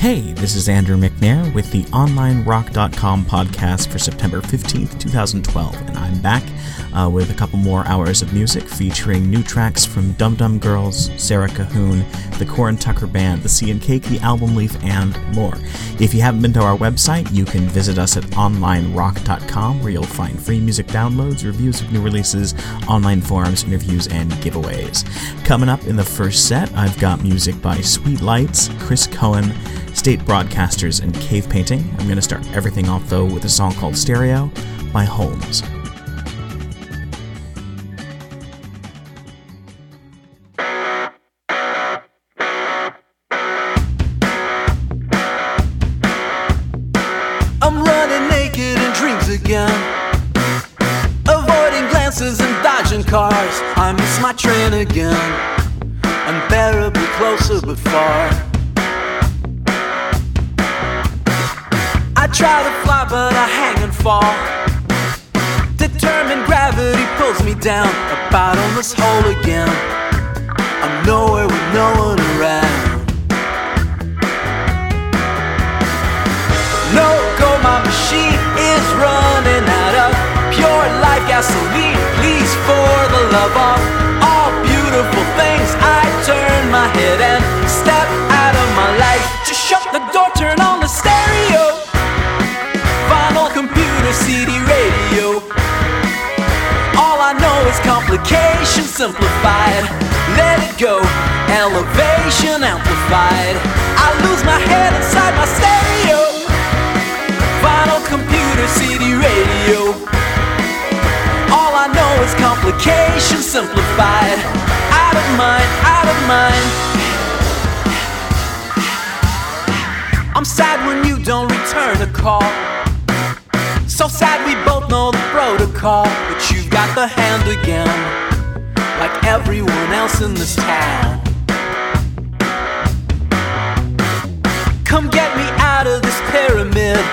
Hey, this is Andrew McNair with the OnlineRock.com podcast for September 15th, 2012, and I'm back uh, with a couple more hours of music featuring new tracks from Dum Dum Girls, Sera Cahoone, the Corin Tucker Band, the Sea and Cake, the Album Leaf, and more. If you haven't been to our website, you can visit us at onlinerock.com where you'll find free music downloads, reviews of new releases, online forums, interviews, and giveaways. Coming up in the first set, I've got music by Sweet Lights, Chris Cohen, State Broadcasters, and Cave Painting. I'm going to start everything off though with a song called Stereo by Holmes. Down. A bottomless hole again. I'm nowhere with no one around. No go, my machine is running out of pure life gasoline. Please, for the love of all beautiful things, I turn my head and step out of my life. Just shut the door, turn on is complication simplified. Let it go, elevation amplified. I lose my head inside my stereo vinyl, computer, CD, radio. All I know is complication simplified. Out of mind, out of mind. I'm sad when you don't return a call. So sad we both know the protocol, but you've got the hand again, like everyone else in this town. Come get me out of this pyramid.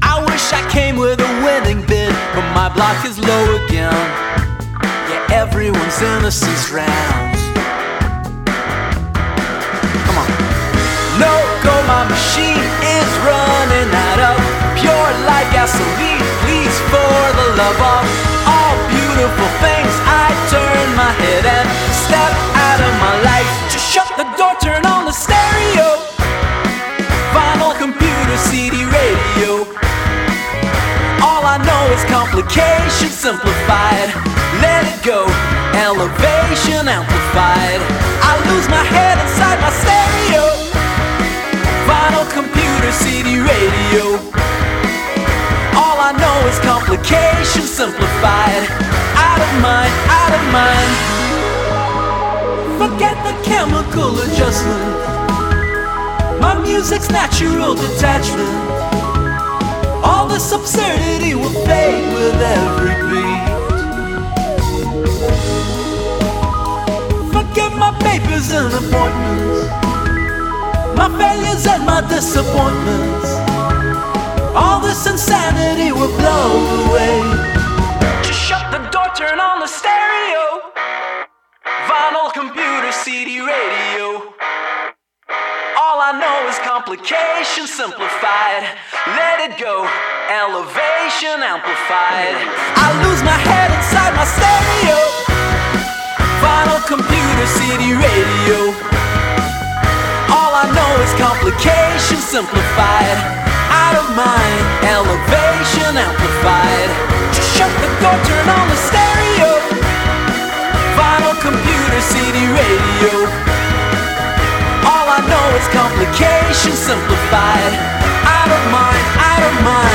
I wish I came with a winning bid, but my block is low again. Yeah, everyone's innocence rounds. No go, my machine is running out of pure life gasoline. Please, for the love of all beautiful things, I turn my head and step out of my life. Just shut the door, turn on the stereo. Vinyl, computer, CD, radio. All I know is complication simplified. Let it go, elevation amplified. I lose my head inside my stereo. Computer, CD, radio. All I know is complication simplified. Out of mind, out of mind. Forget the chemical adjustment. My music's natural detachment. All this absurdity will fade with every beat. Forget my papers and appointments, my failures and my disappointments. All this insanity will blow away. Just shut the door, turn on the stereo. Vinyl, computer, CD, radio. All I know is complication simplified. Let it go, elevation amplified. I lose my head inside my stereo. Simplified. Out of mind, elevation amplified. Just shut the door, turn on the stereo. Vinyl, computer, CD, radio. All I know is complication simplified. Out of mind, out of mind.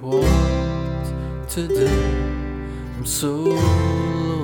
What to do. I'm so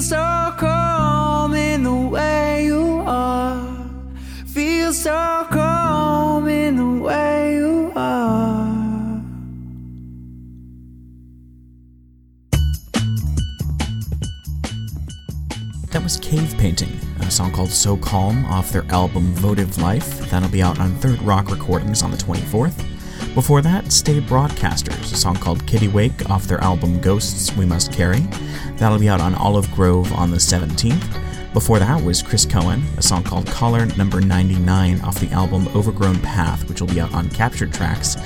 Feel so cold in the way you are. Feel so cold in the way you are. That was Cave Painting, a song called So Calm off their album Votive Life. That'll be out on Third Rock Recordings on the 24th. Before that, State Broadcasters, a song called Kittiwake off their album Ghosts We Must Carry. That'll be out on Olive Grove on the 17th. Before that was Chris Cohen, a song called Caller Number 99 off the album Overgrown Path, which will be out on Captured Tracks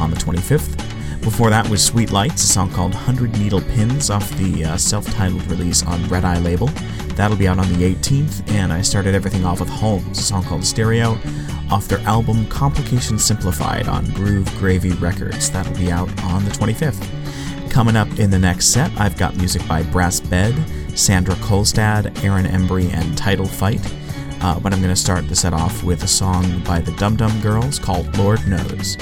on the 25th. Before that was Sweet Lights, a song called 100 Needle Pins off the uh, self titled release on Redeye label. That'll be out on the 18th, and I started everything off with Holmes, a song called Stereo, off their album Complication Simplified on Groove Gravy Records. That'll be out on the 25th. Coming up in the next set, I've got music by Brass Bed, Sandra Kolstad, Aaron Embry, and Title Fight. Uh, but I'm going to start the set off with a song by the Dum Dum Girls called Lord Knows.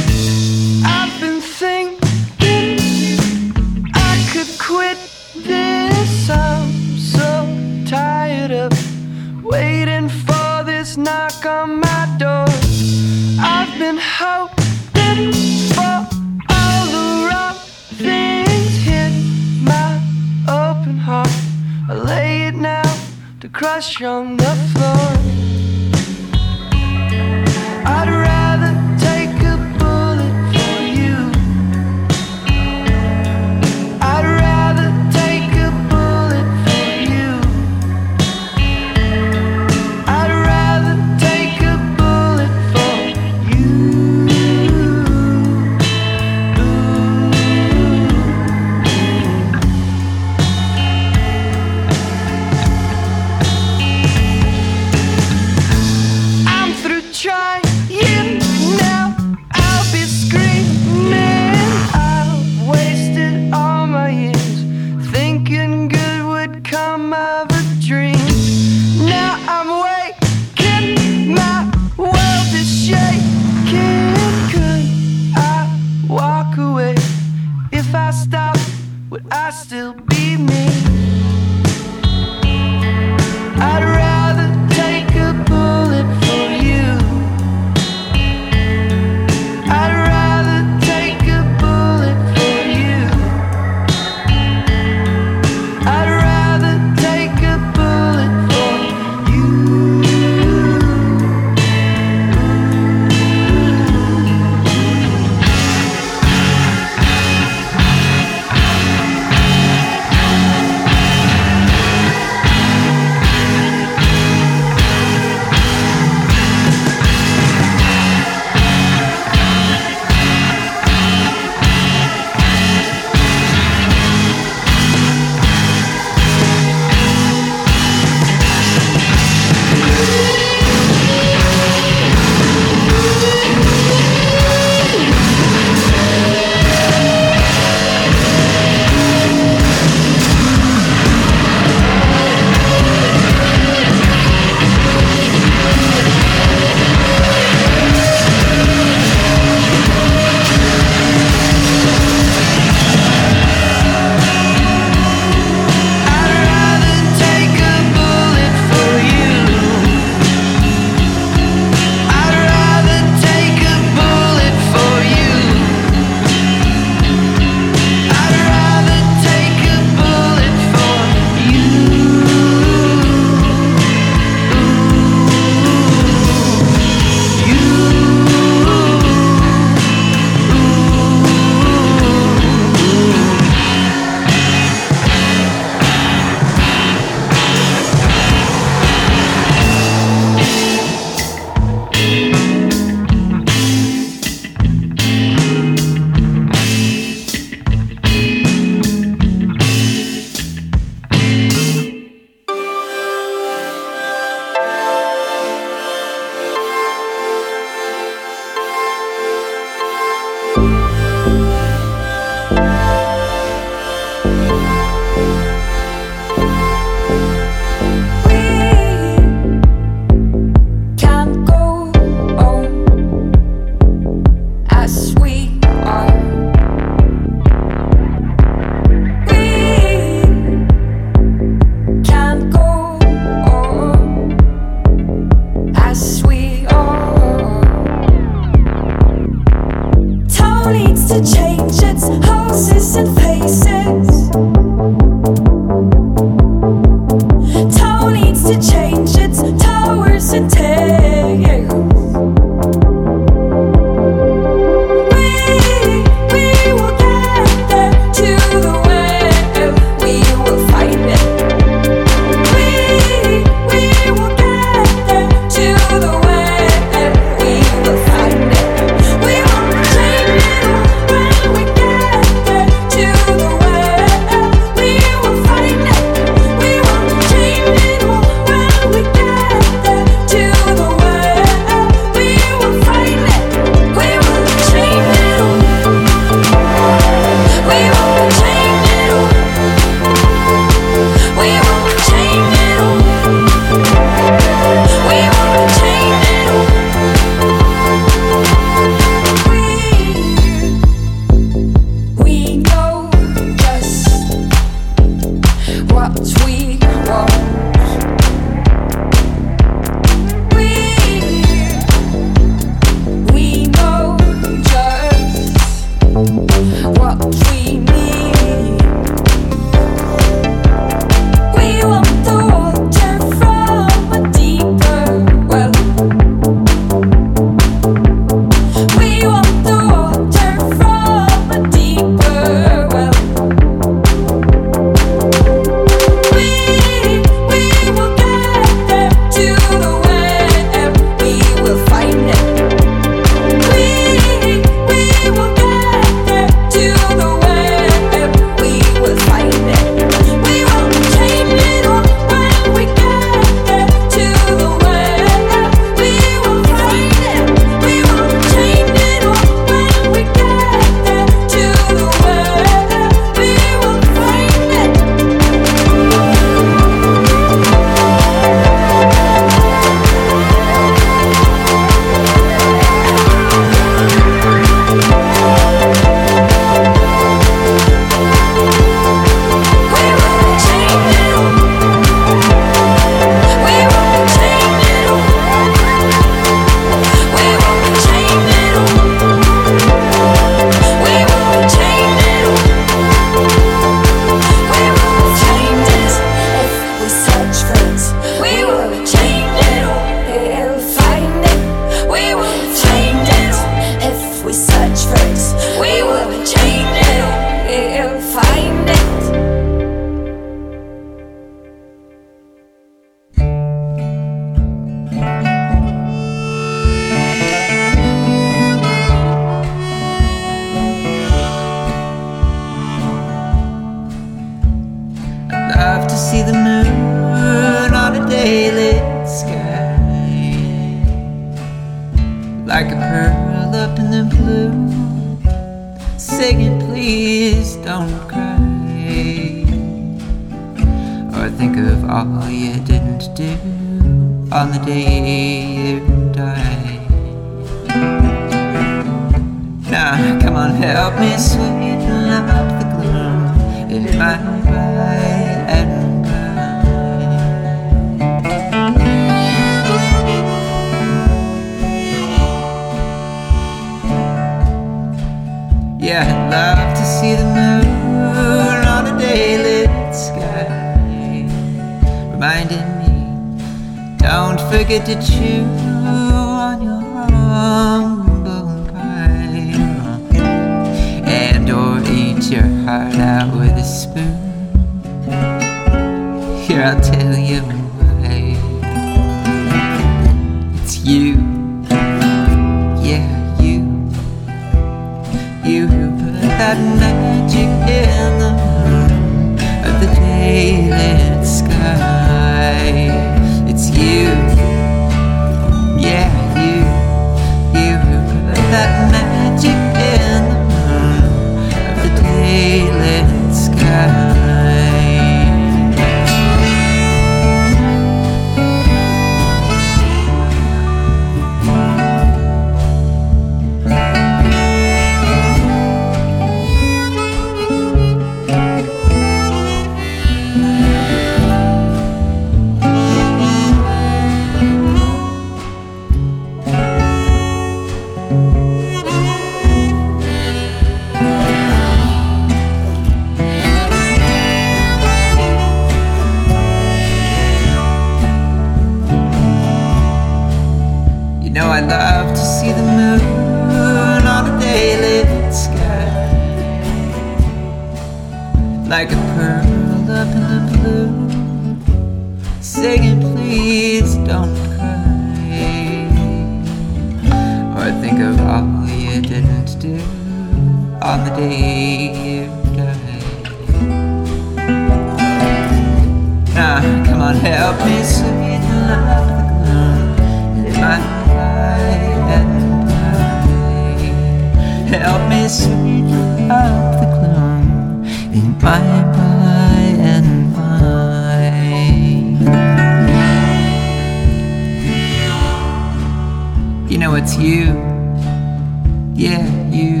Yeah, you.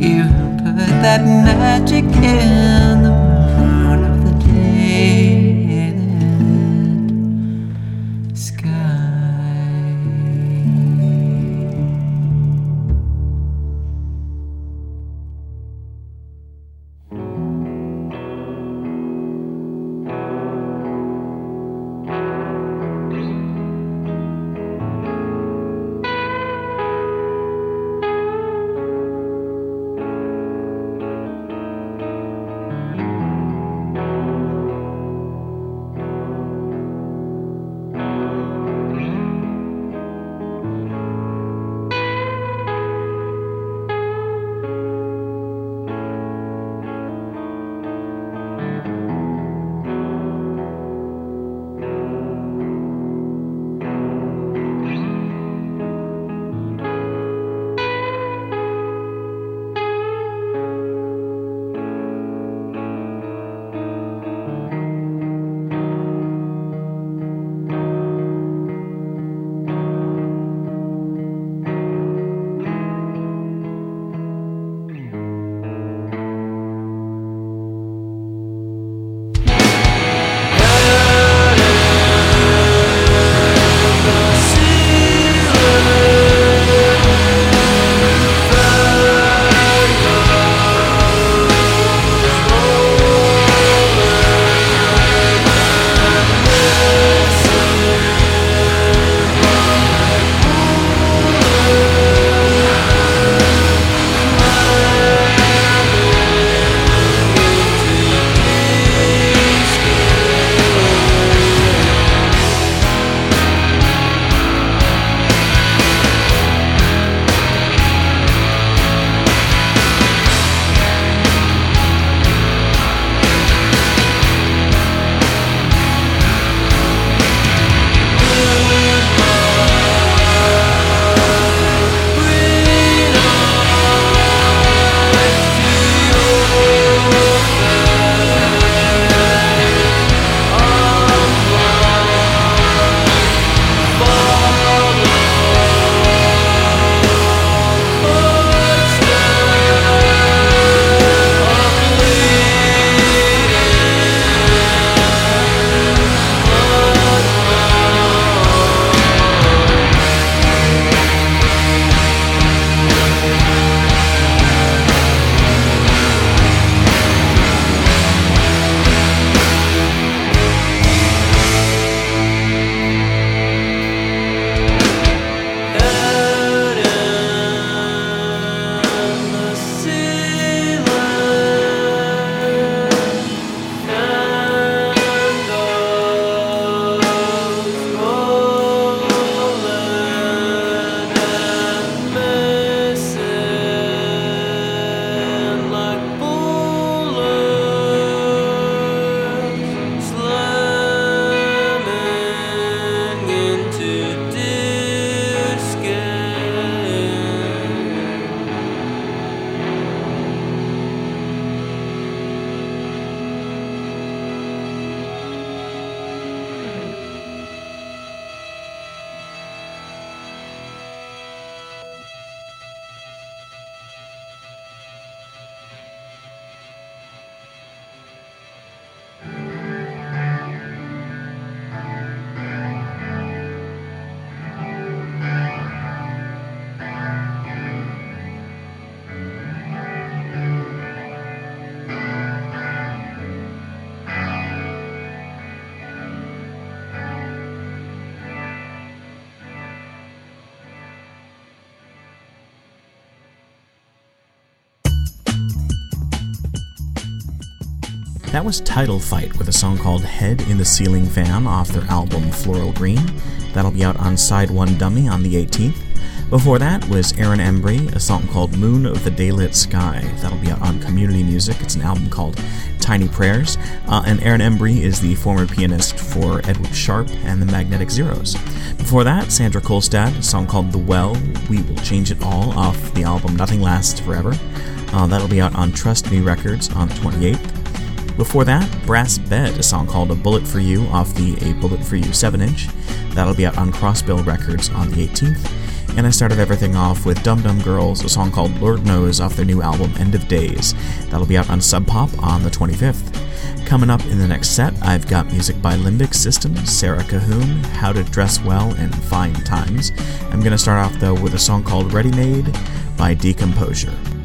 You put that magic in the That was Title Fight with a song called Head in the Ceiling Fan off their album Floral Green. That'll be out on SideOneDummy on the 18th. Before that was Aaron Embry, a song called Moon of the Daylit Sky. That'll be out on Community Music. It's an album called Tiny Prayers. Uh, and Aaron Embry is the former pianist for Edward Sharpe and the Magnetic Zeros. Before that, Sandra Kolstad, a song called The Well, We Will Change It All off the album Nothing Lasts Forever. Uh, that'll be out on Trust Me Records on the 28th. Before that, Brass Bed, a song called A Bullet for You off the A Bullet for You 7 inch. That'll be out on Crossbill Records on the 18th. And I started everything off with Dum Dum Girls, a song called Lord Knows off their new album End of Daze. That'll be out on Sub Pop on the 25th. Coming up in the next set, I've got music by Lymbyc Systym, Sera Cahoone, How to Dress Well in Fine Times. I'm going to start off though with a song called Ready Made by Decomposure.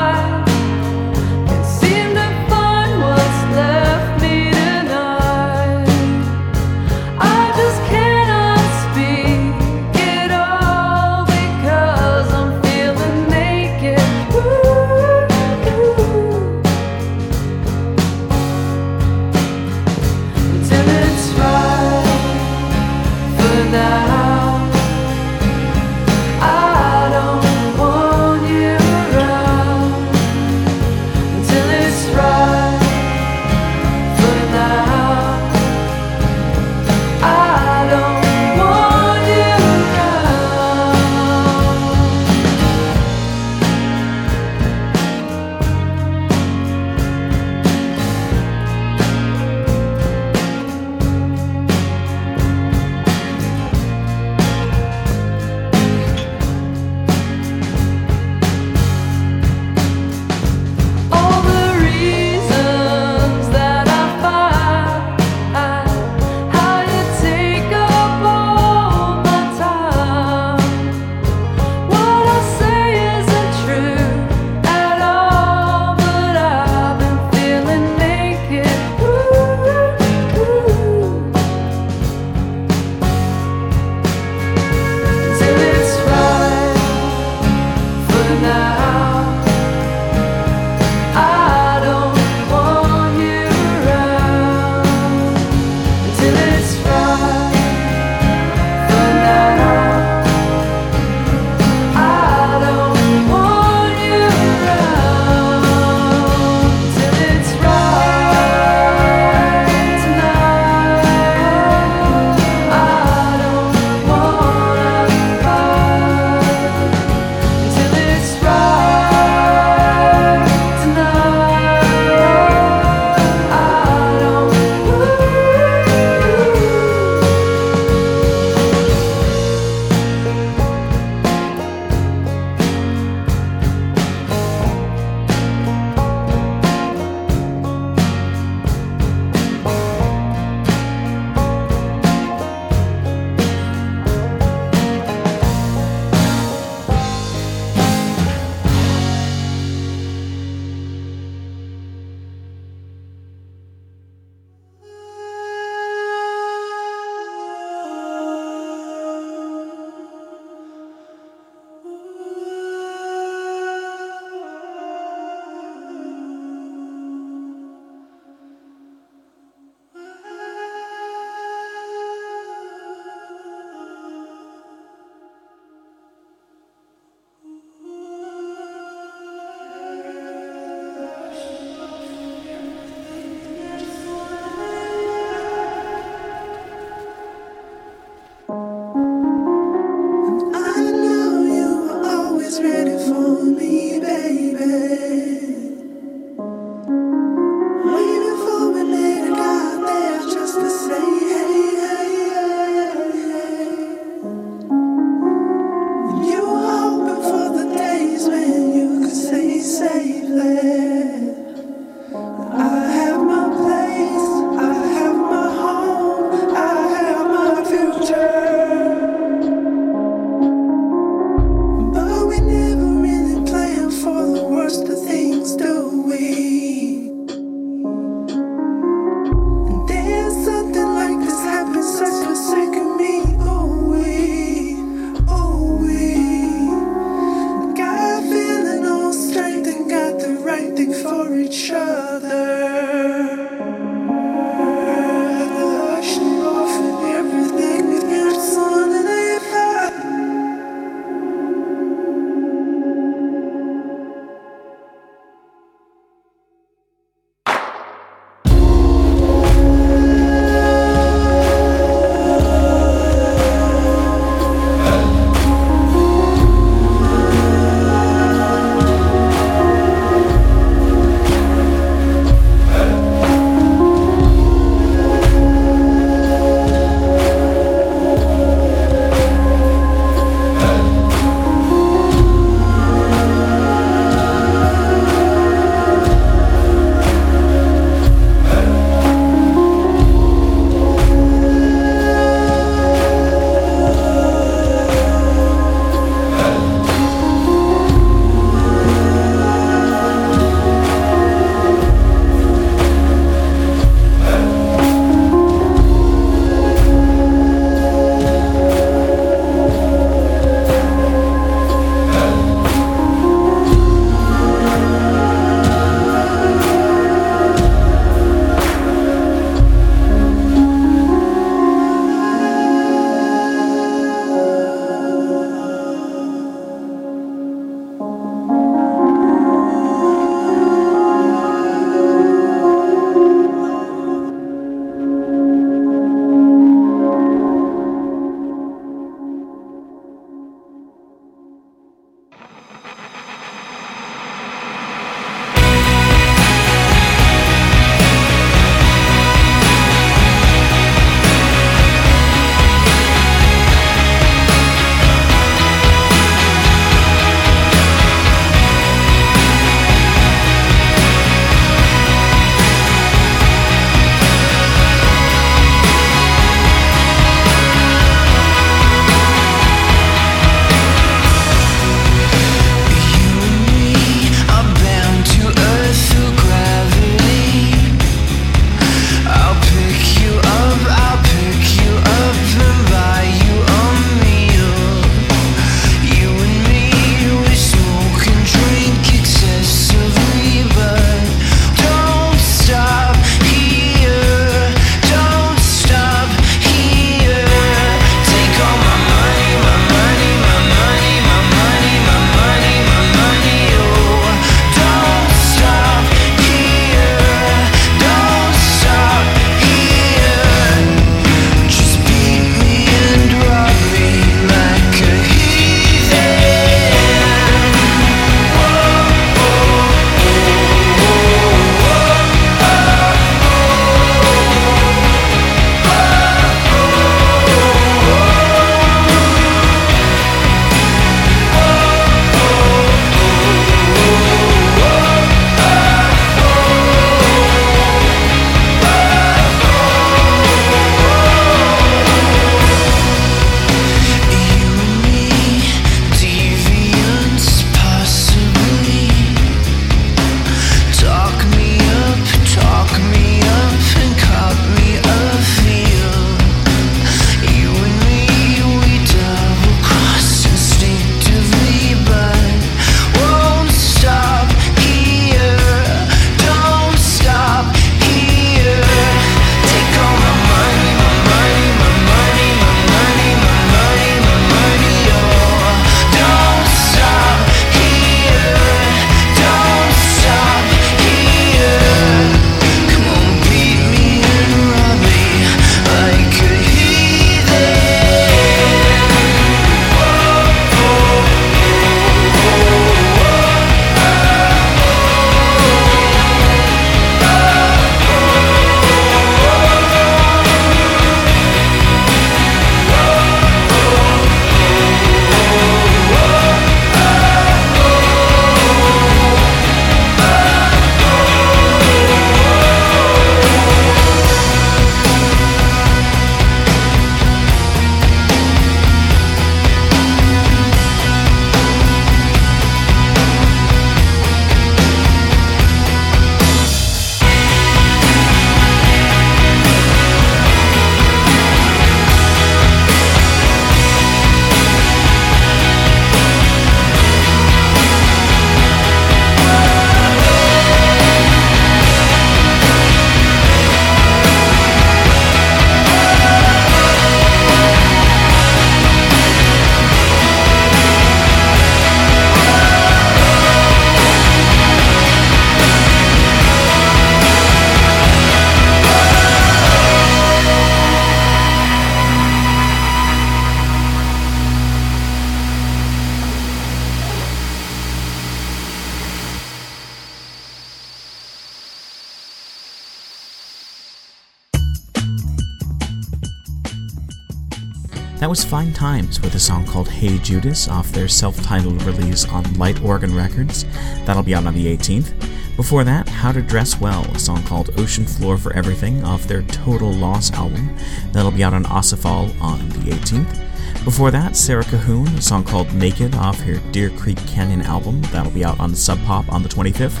That was Fine Times with a song called Hey Judas off their self titled release on Light Organ Records. That'll be out on the 18th. Before that, How to Dress Well, a song called Ocean Floor for Everything off their Total Loss album. That'll be out on Acéphale on the 18th. Before that, Sera Cahoone, a song called Naked off her Deer Creek Canyon album. That'll be out on Sub Pop on the 25th.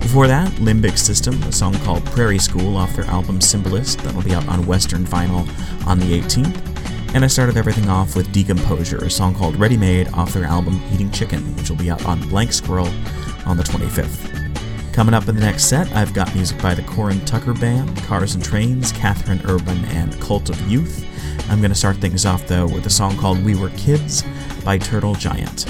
Before that, Lymbyc Systym, a song called Prairie School off their album Symbolyst. That'll be out on Western Vinyl on the 18th. And I started everything off with Decomposure, a song called Readymade off their album Eating Chicken, which will be out on Blank Squirrel on the 25th. Coming up in the next set, I've got music by the Corin Tucker Band, Cars and Trains, Catherine Irwin, and Cult of Youth. I'm going to start things off though with a song called We Were Kids by Turtle Giant.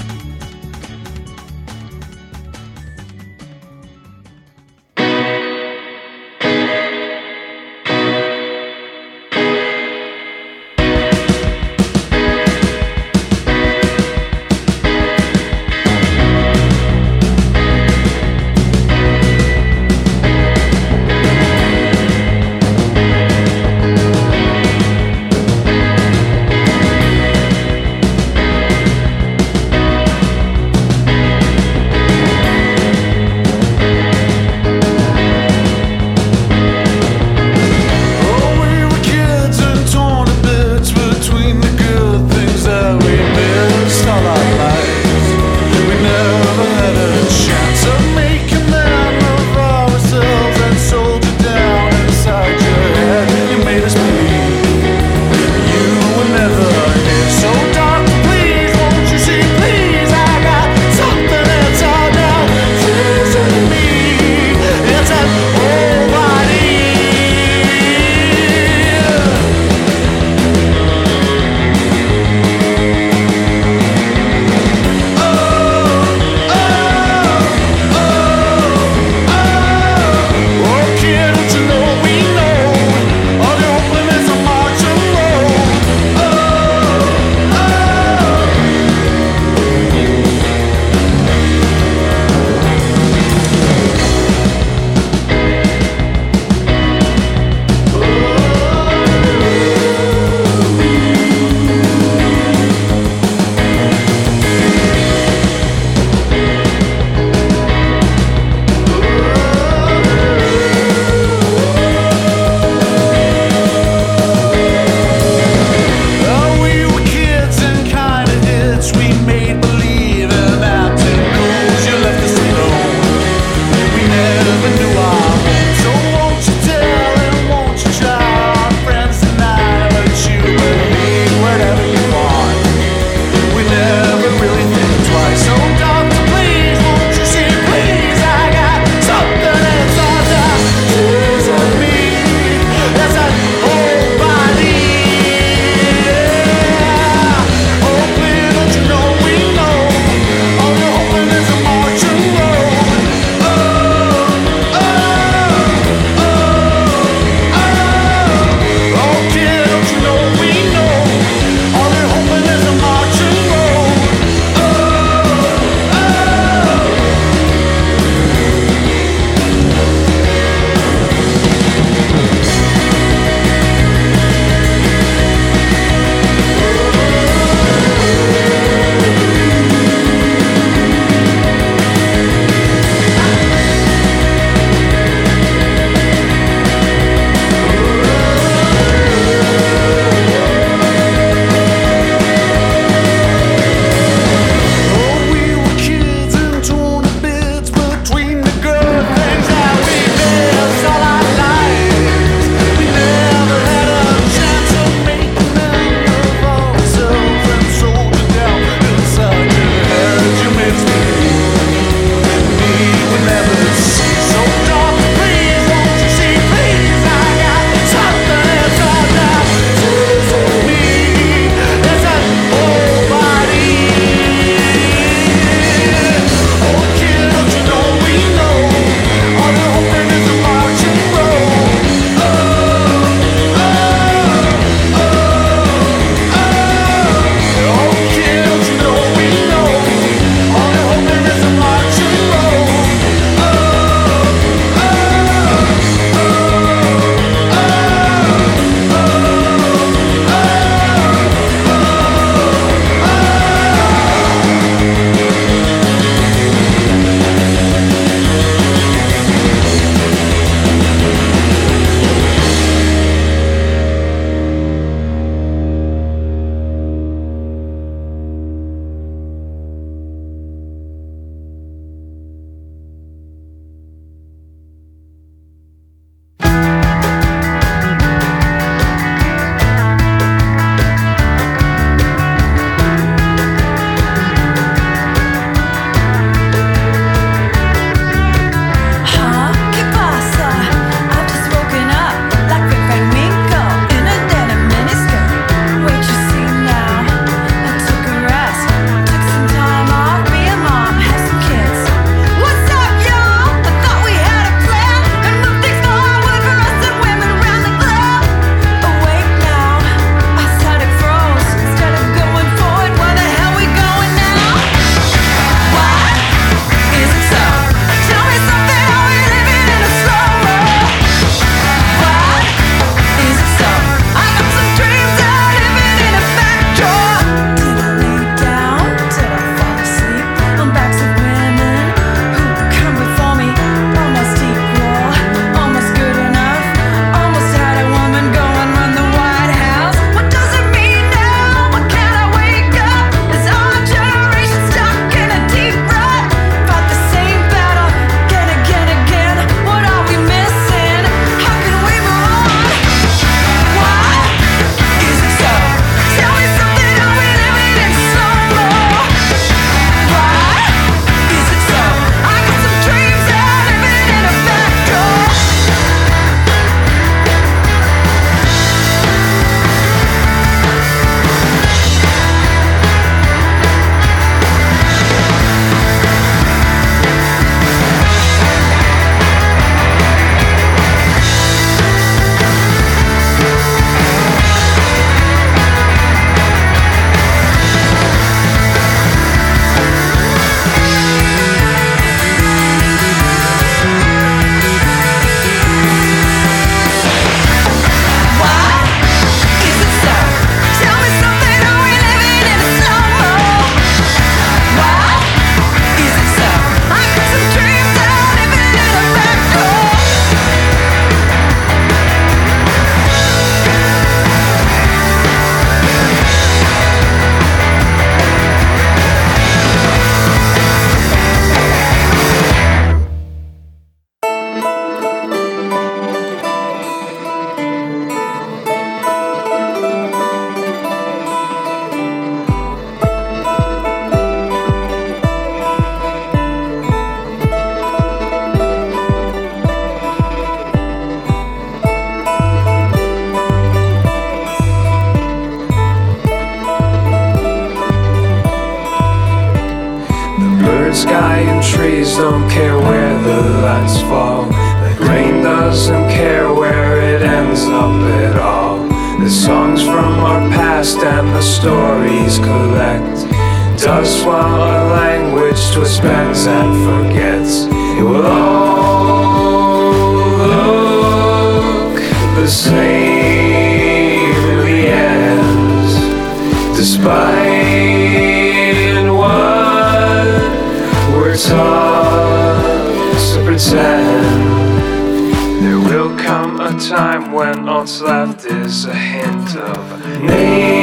what's left is a hint of me.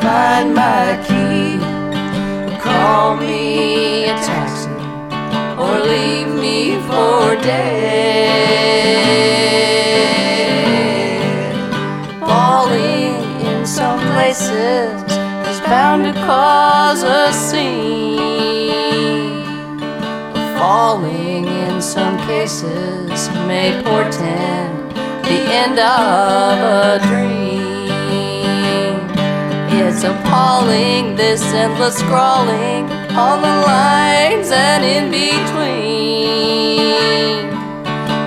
find my key. Call me a taxi or leave me for dead. Falling in some places is bound to cause a scene. Falling in some cases may portend the end of a dream. It's appalling, this endless scrawling on the lines and in between.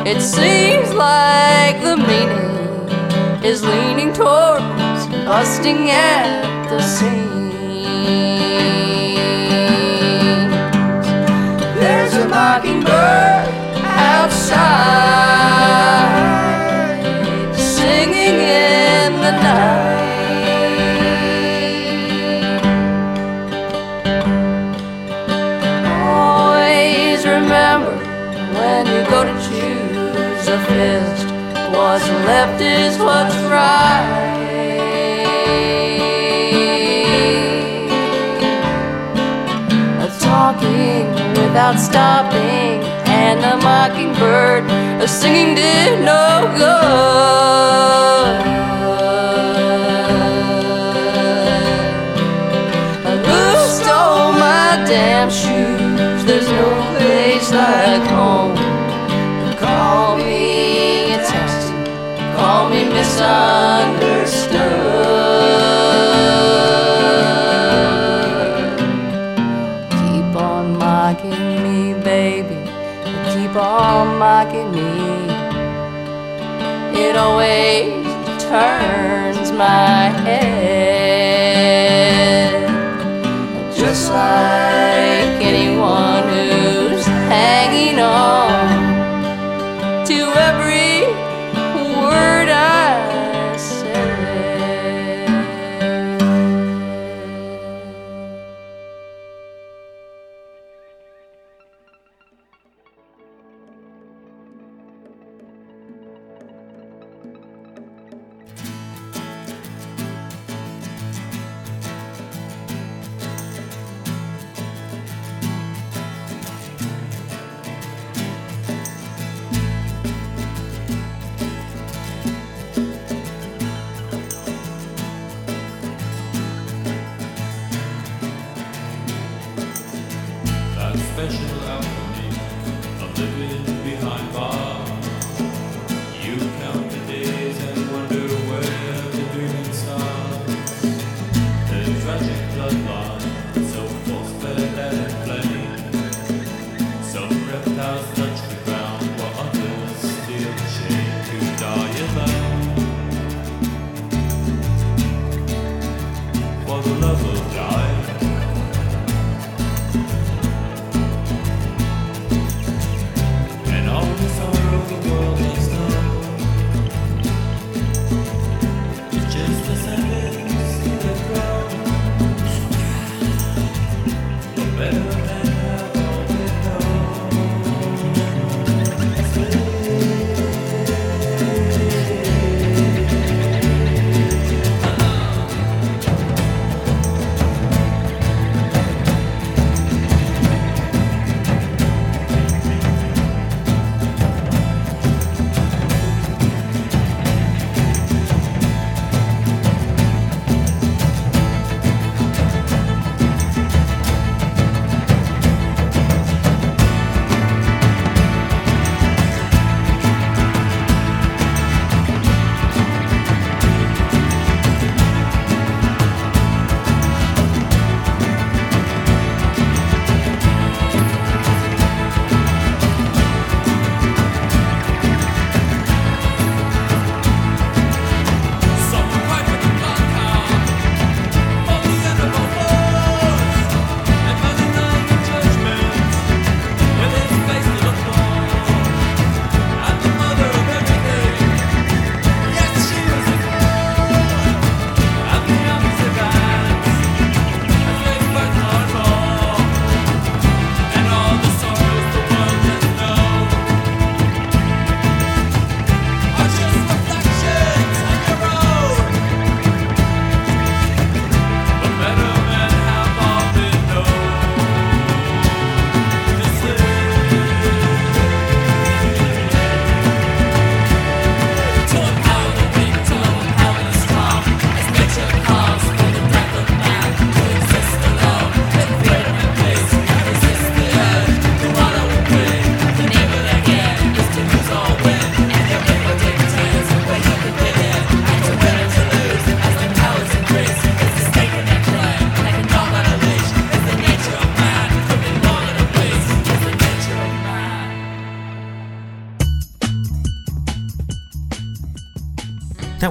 It seems like the meaning is leaning towards busting at the seams. There's a mockingbird outside. is what's right. Talking without stopping, and a mockingbird, a singing did no good. I lost my damn shoes. There's no place like home. Misunderstood. Keep on mocking me, baby. Keep on mocking me. It always turns my head. Just like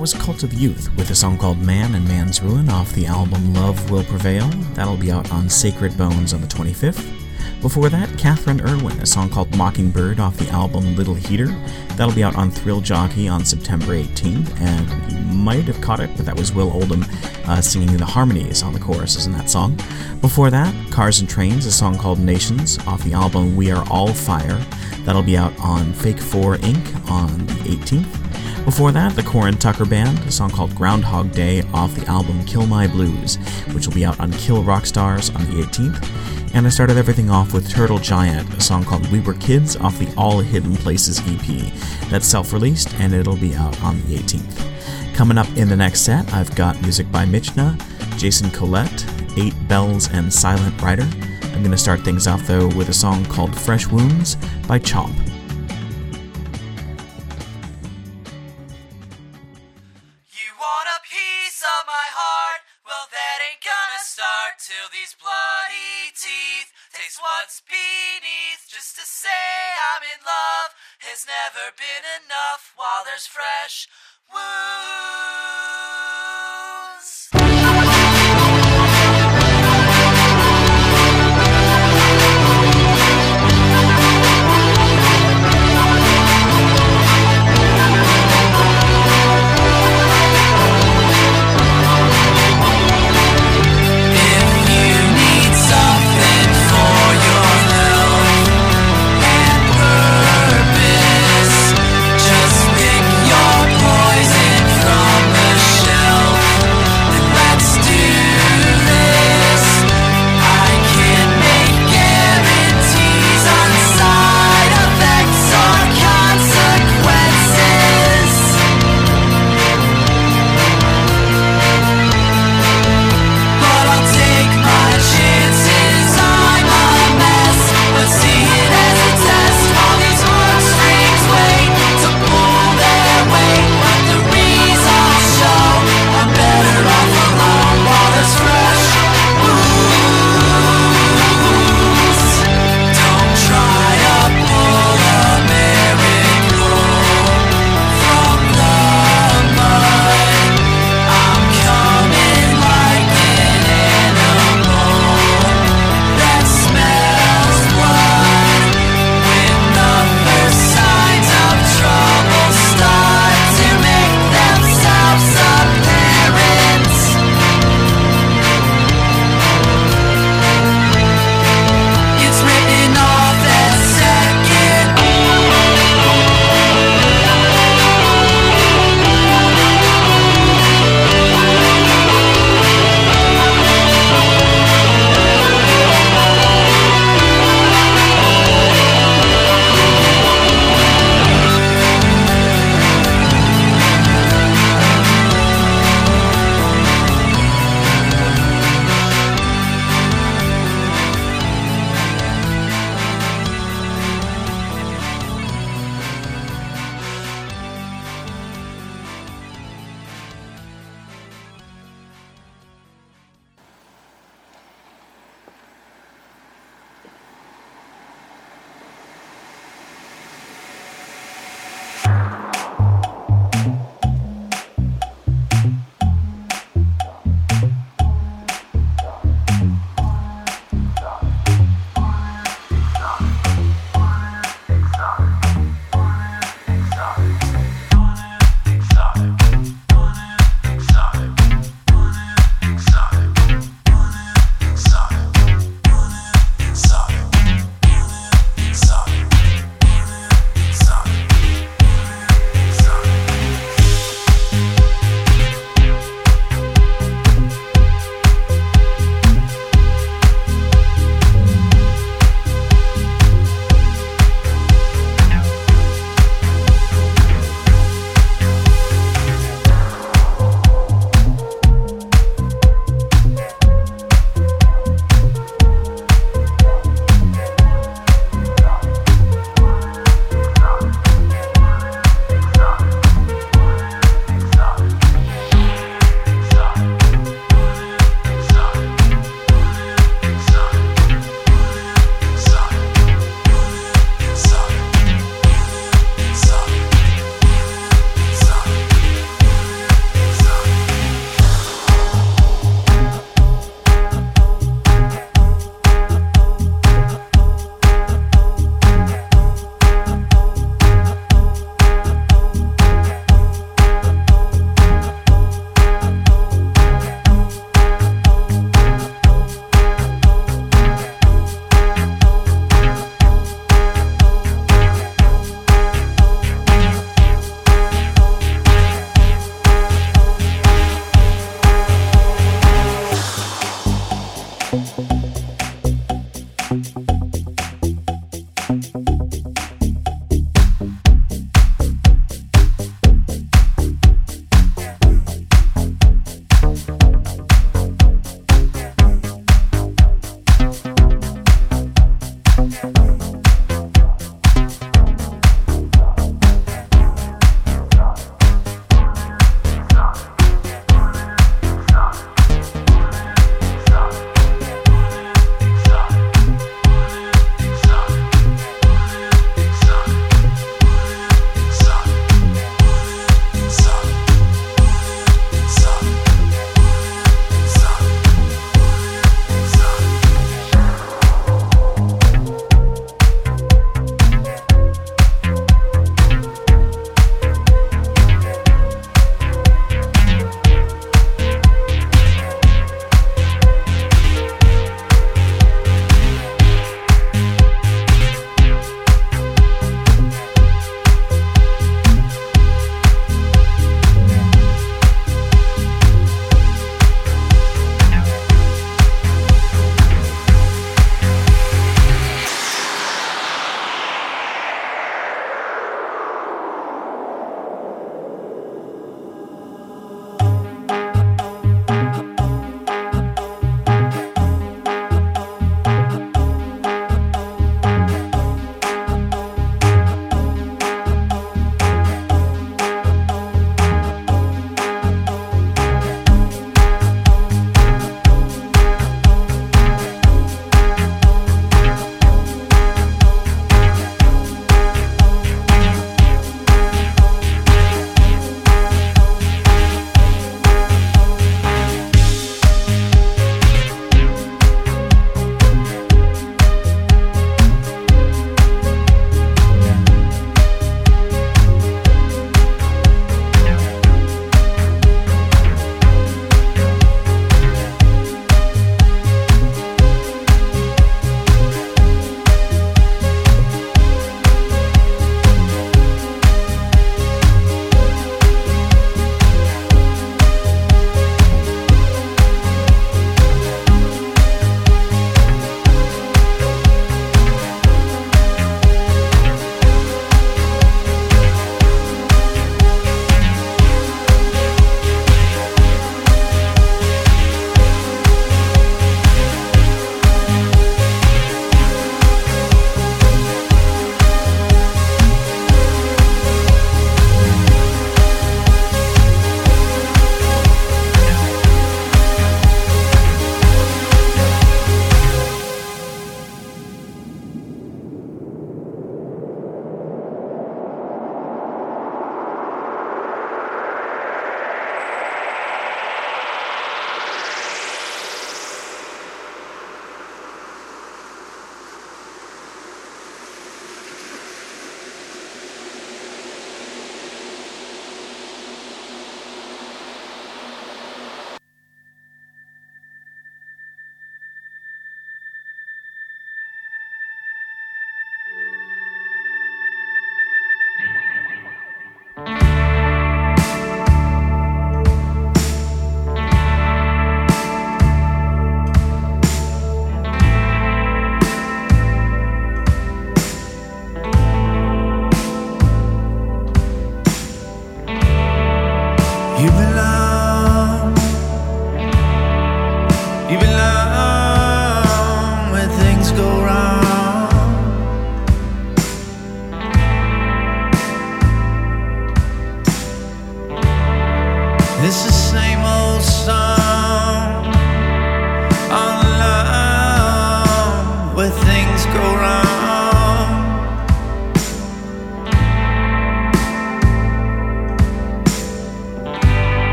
That was Cult of Youth with a song called Man and Man's Ruin off the album Love Will Prevail. That'll be out on Sacred Bones on the 25th. Before that, Catherine Irwin, a song called Mockingbird off the album Little Heater. That'll be out on Thrill Jockey on September 18th, and you might have caught it, but that was Will Oldham uh, singing the harmonies on the choruses in that song. Before that, Cars and Trains, a song called Nations off the album We Are All Fire. That'll be out on Fake Four Inc. on the 18th. Before that, the Corin Tucker Band, a song called Groundhog Day off the album Kill My Blues, which will be out on Kill Rock Stars on the 18th. And I started everything off with Turtle Giant, a song called We Were Kids off the All Hidden Places EP. That's self released and it'll be out on the 18th. Coming up in the next set, I've got music by Michna, Jason Collett, Eight Bells, and Silent Rider. I'm going to start things off though with a song called Fresh Wounds by Chomp.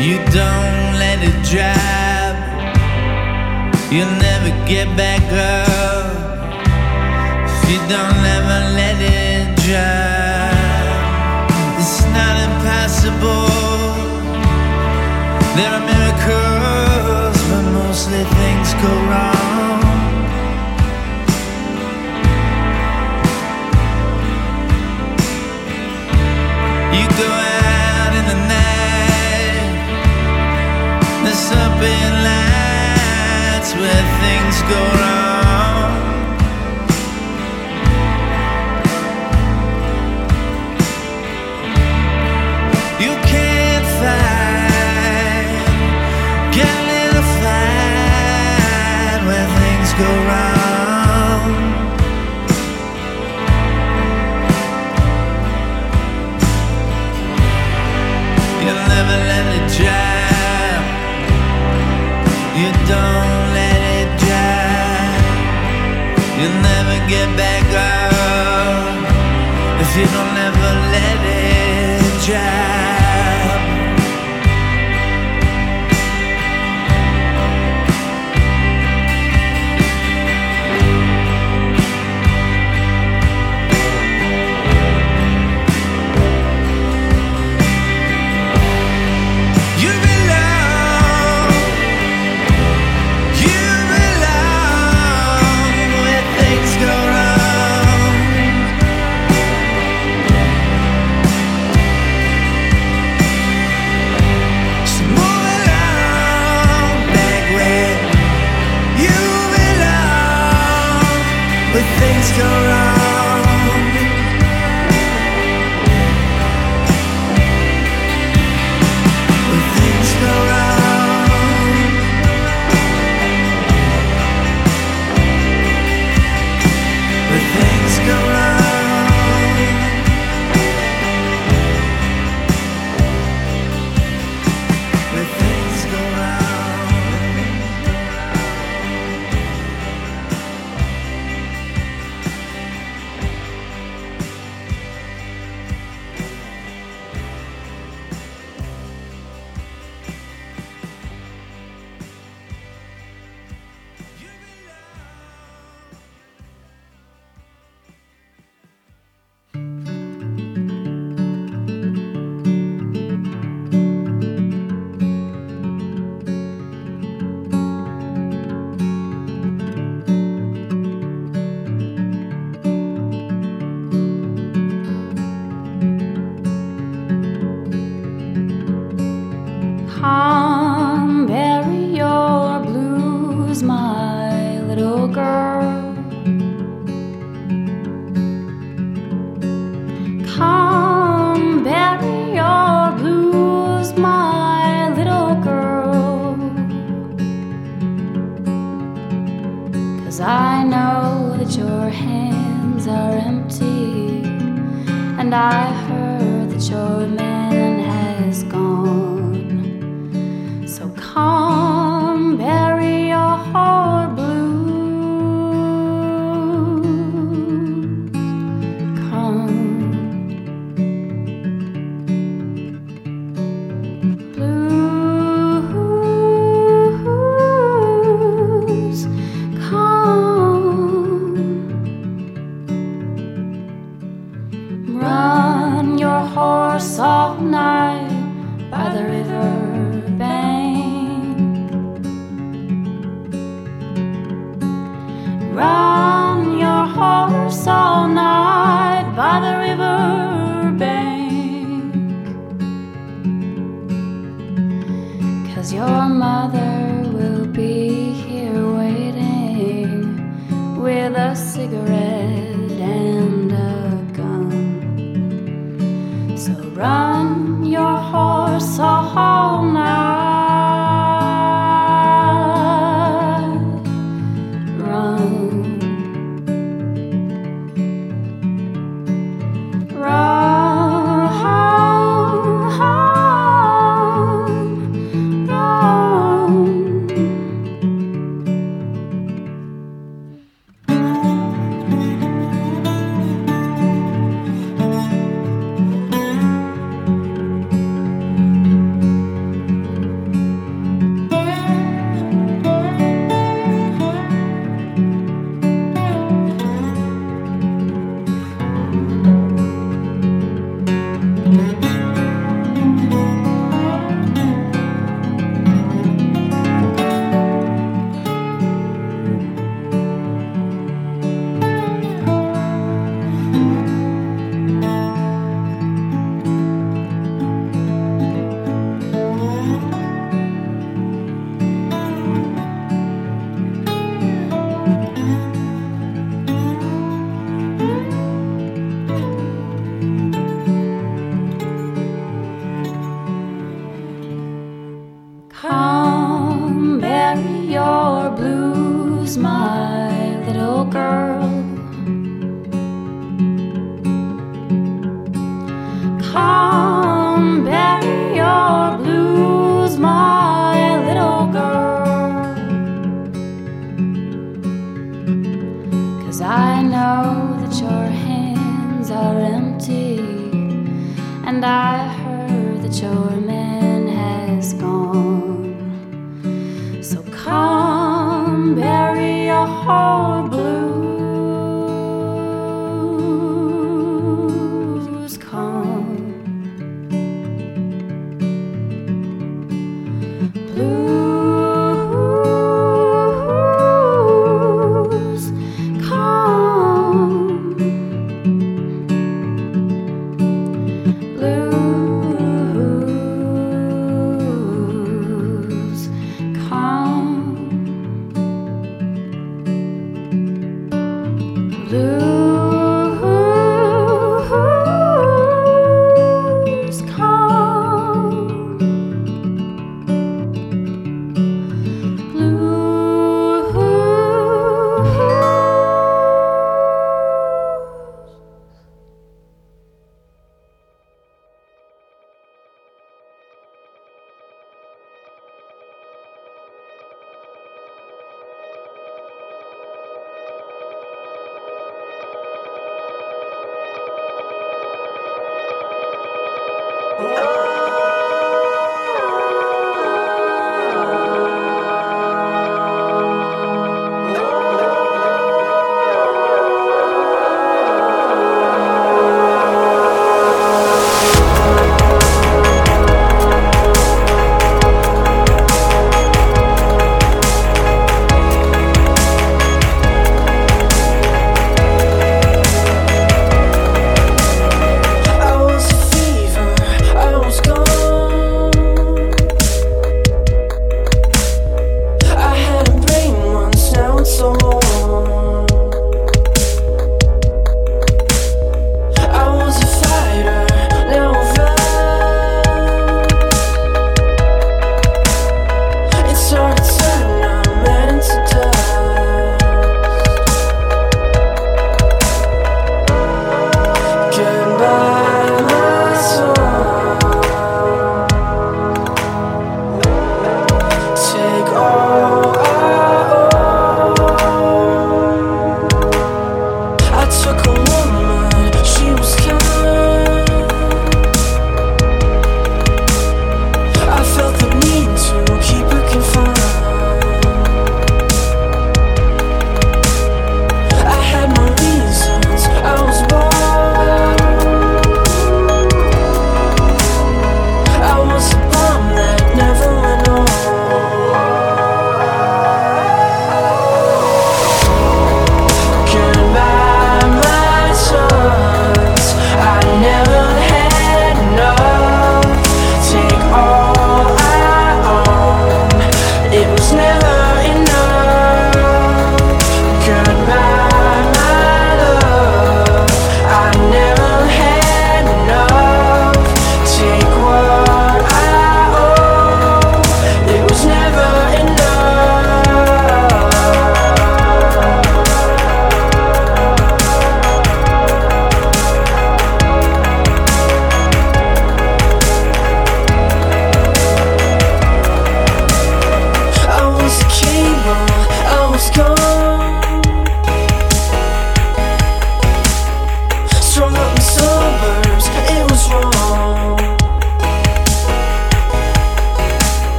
You don't let it drop. You'll never get back up if you don't ever let it drop. It's not impossible. There are miracles, but mostly things go wrong. You go up in lights where things go wrong. did on that. the river.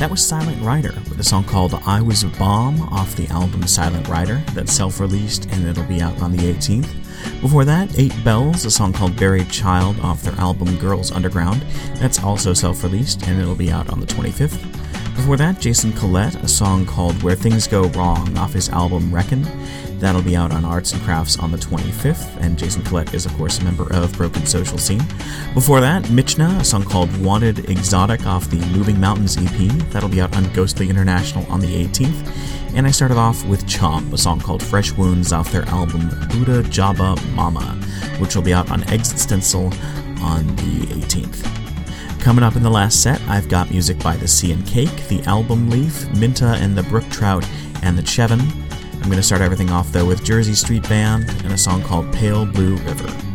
That was Silent Rider with a song called I Was a Bomb off the album Silent Rider that's self released and it'll be out on the 18th. Before that, Eight Bells, a song called Buried Child off their album Girls Underground, that's also self released and it'll be out on the 25th. Before that, Jason Collett, a song called Where Things Go Wrong off his album Reckon. That'll be out on Arts and Crafts on the 25th, and Jason Collett is, of course, a member of Broken Social Scene. Before that, Michna, a song called Wanted Exotic off the Moving Mountains EP. That'll be out on Ghostly International on the 18th. And I started off with Chomp, a song called Fresh Wounds off their album Buddha Jabba Mama, which will be out on Exit Stencil on the 18th. Coming up in the last set, I've got music by The Sea and Cake, The Album Leaf, Minta and the Brook Trout, and The Chevin. I'm going to start everything off though with Jersey Street Band and a song called Pale Blue River.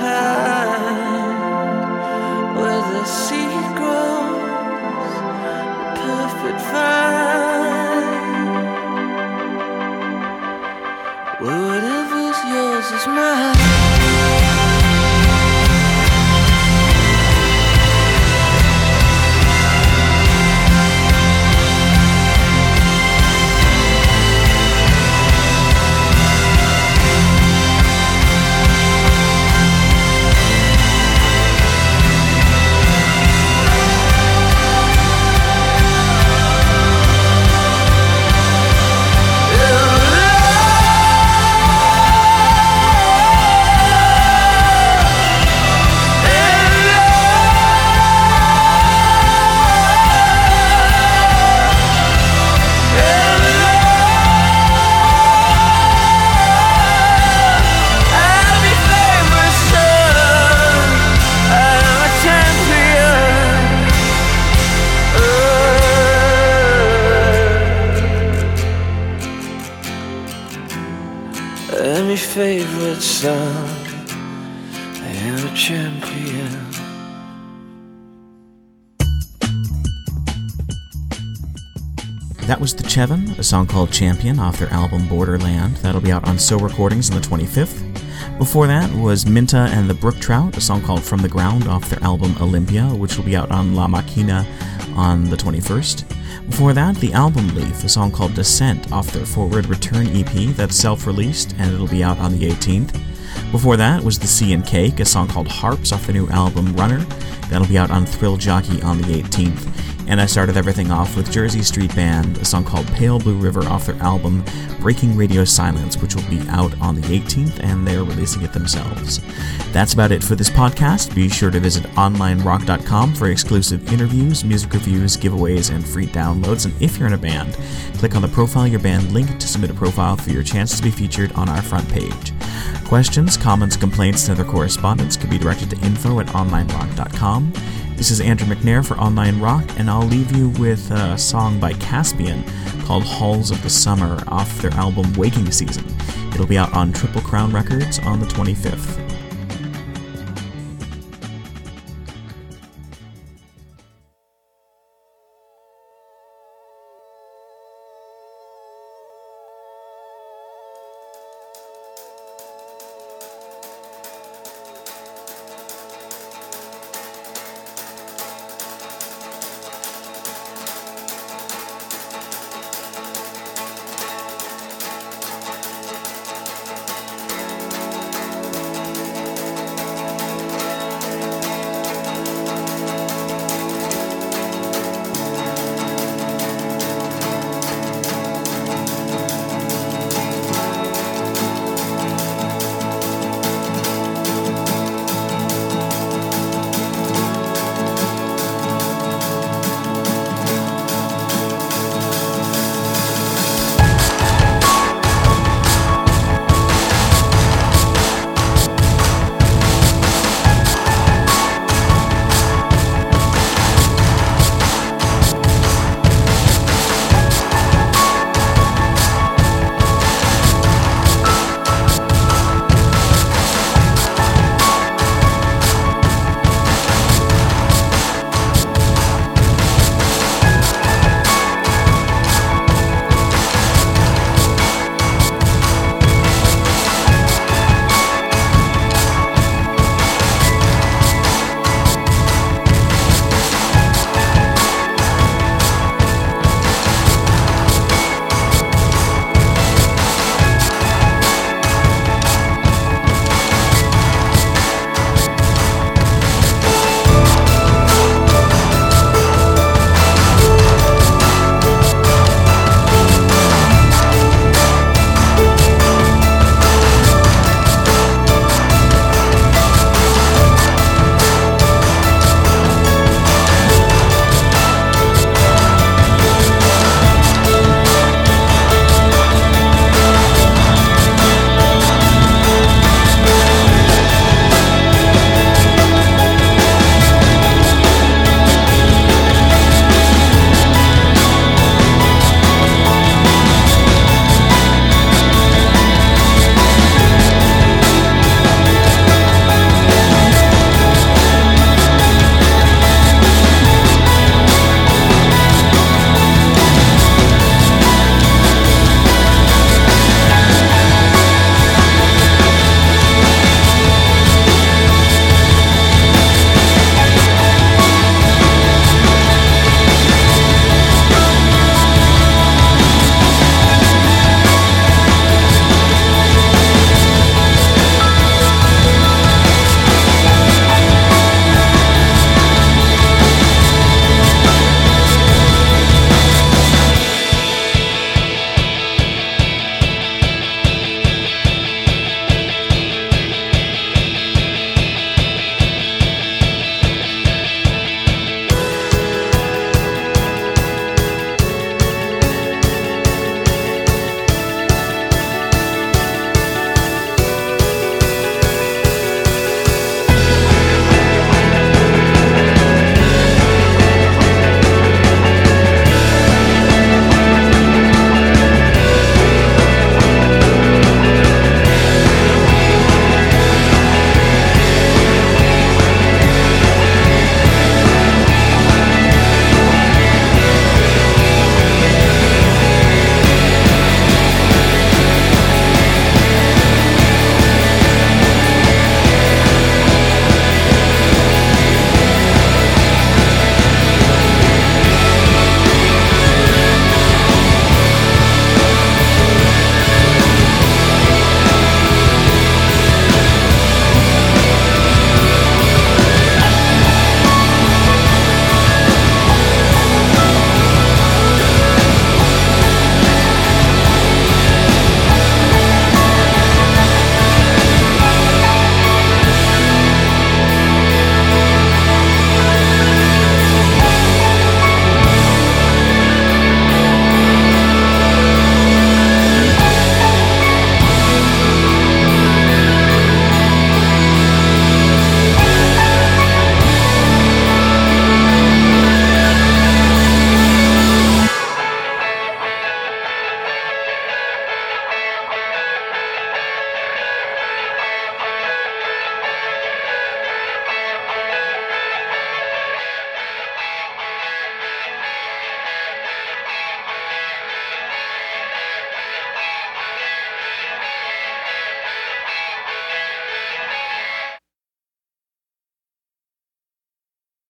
time The a song called Champion off their album Borderland. That'll be out on So Recordings on the 25th. Before that was Minta and the Brook Trout, a song called From the Ground off their album Olympia, which will be out on La Machina on the 21st. Before that, The Album Leaf, a song called Descent off their Forward Return EP that's self released and it'll be out on the 18th. Before that was The Sea and Cake, a song called Harps off their new album Runner. That'll be out on Thrill Jockey on the 18th. And I started everything off with Jersey Street Band, a song called Pale Blue River off their album Breaking Radio Silence, which will be out on the 18th, and they're releasing it themselves. That's about it for this podcast. Be sure to visit onlinerock.com for exclusive interviews, music reviews, giveaways, and free downloads. And if you're in a band, click on the Profile Your Band link to submit a profile for your chance to be featured on our front page. Questions, comments, complaints, and other correspondence can be directed to info at onlinerock.com. This is Andrew McNair for Online Rock, and I'll leave you with a song by Caspian called Halls of the Summer off their album Waking Season. It'll be out on Triple Crown Records on the 25th.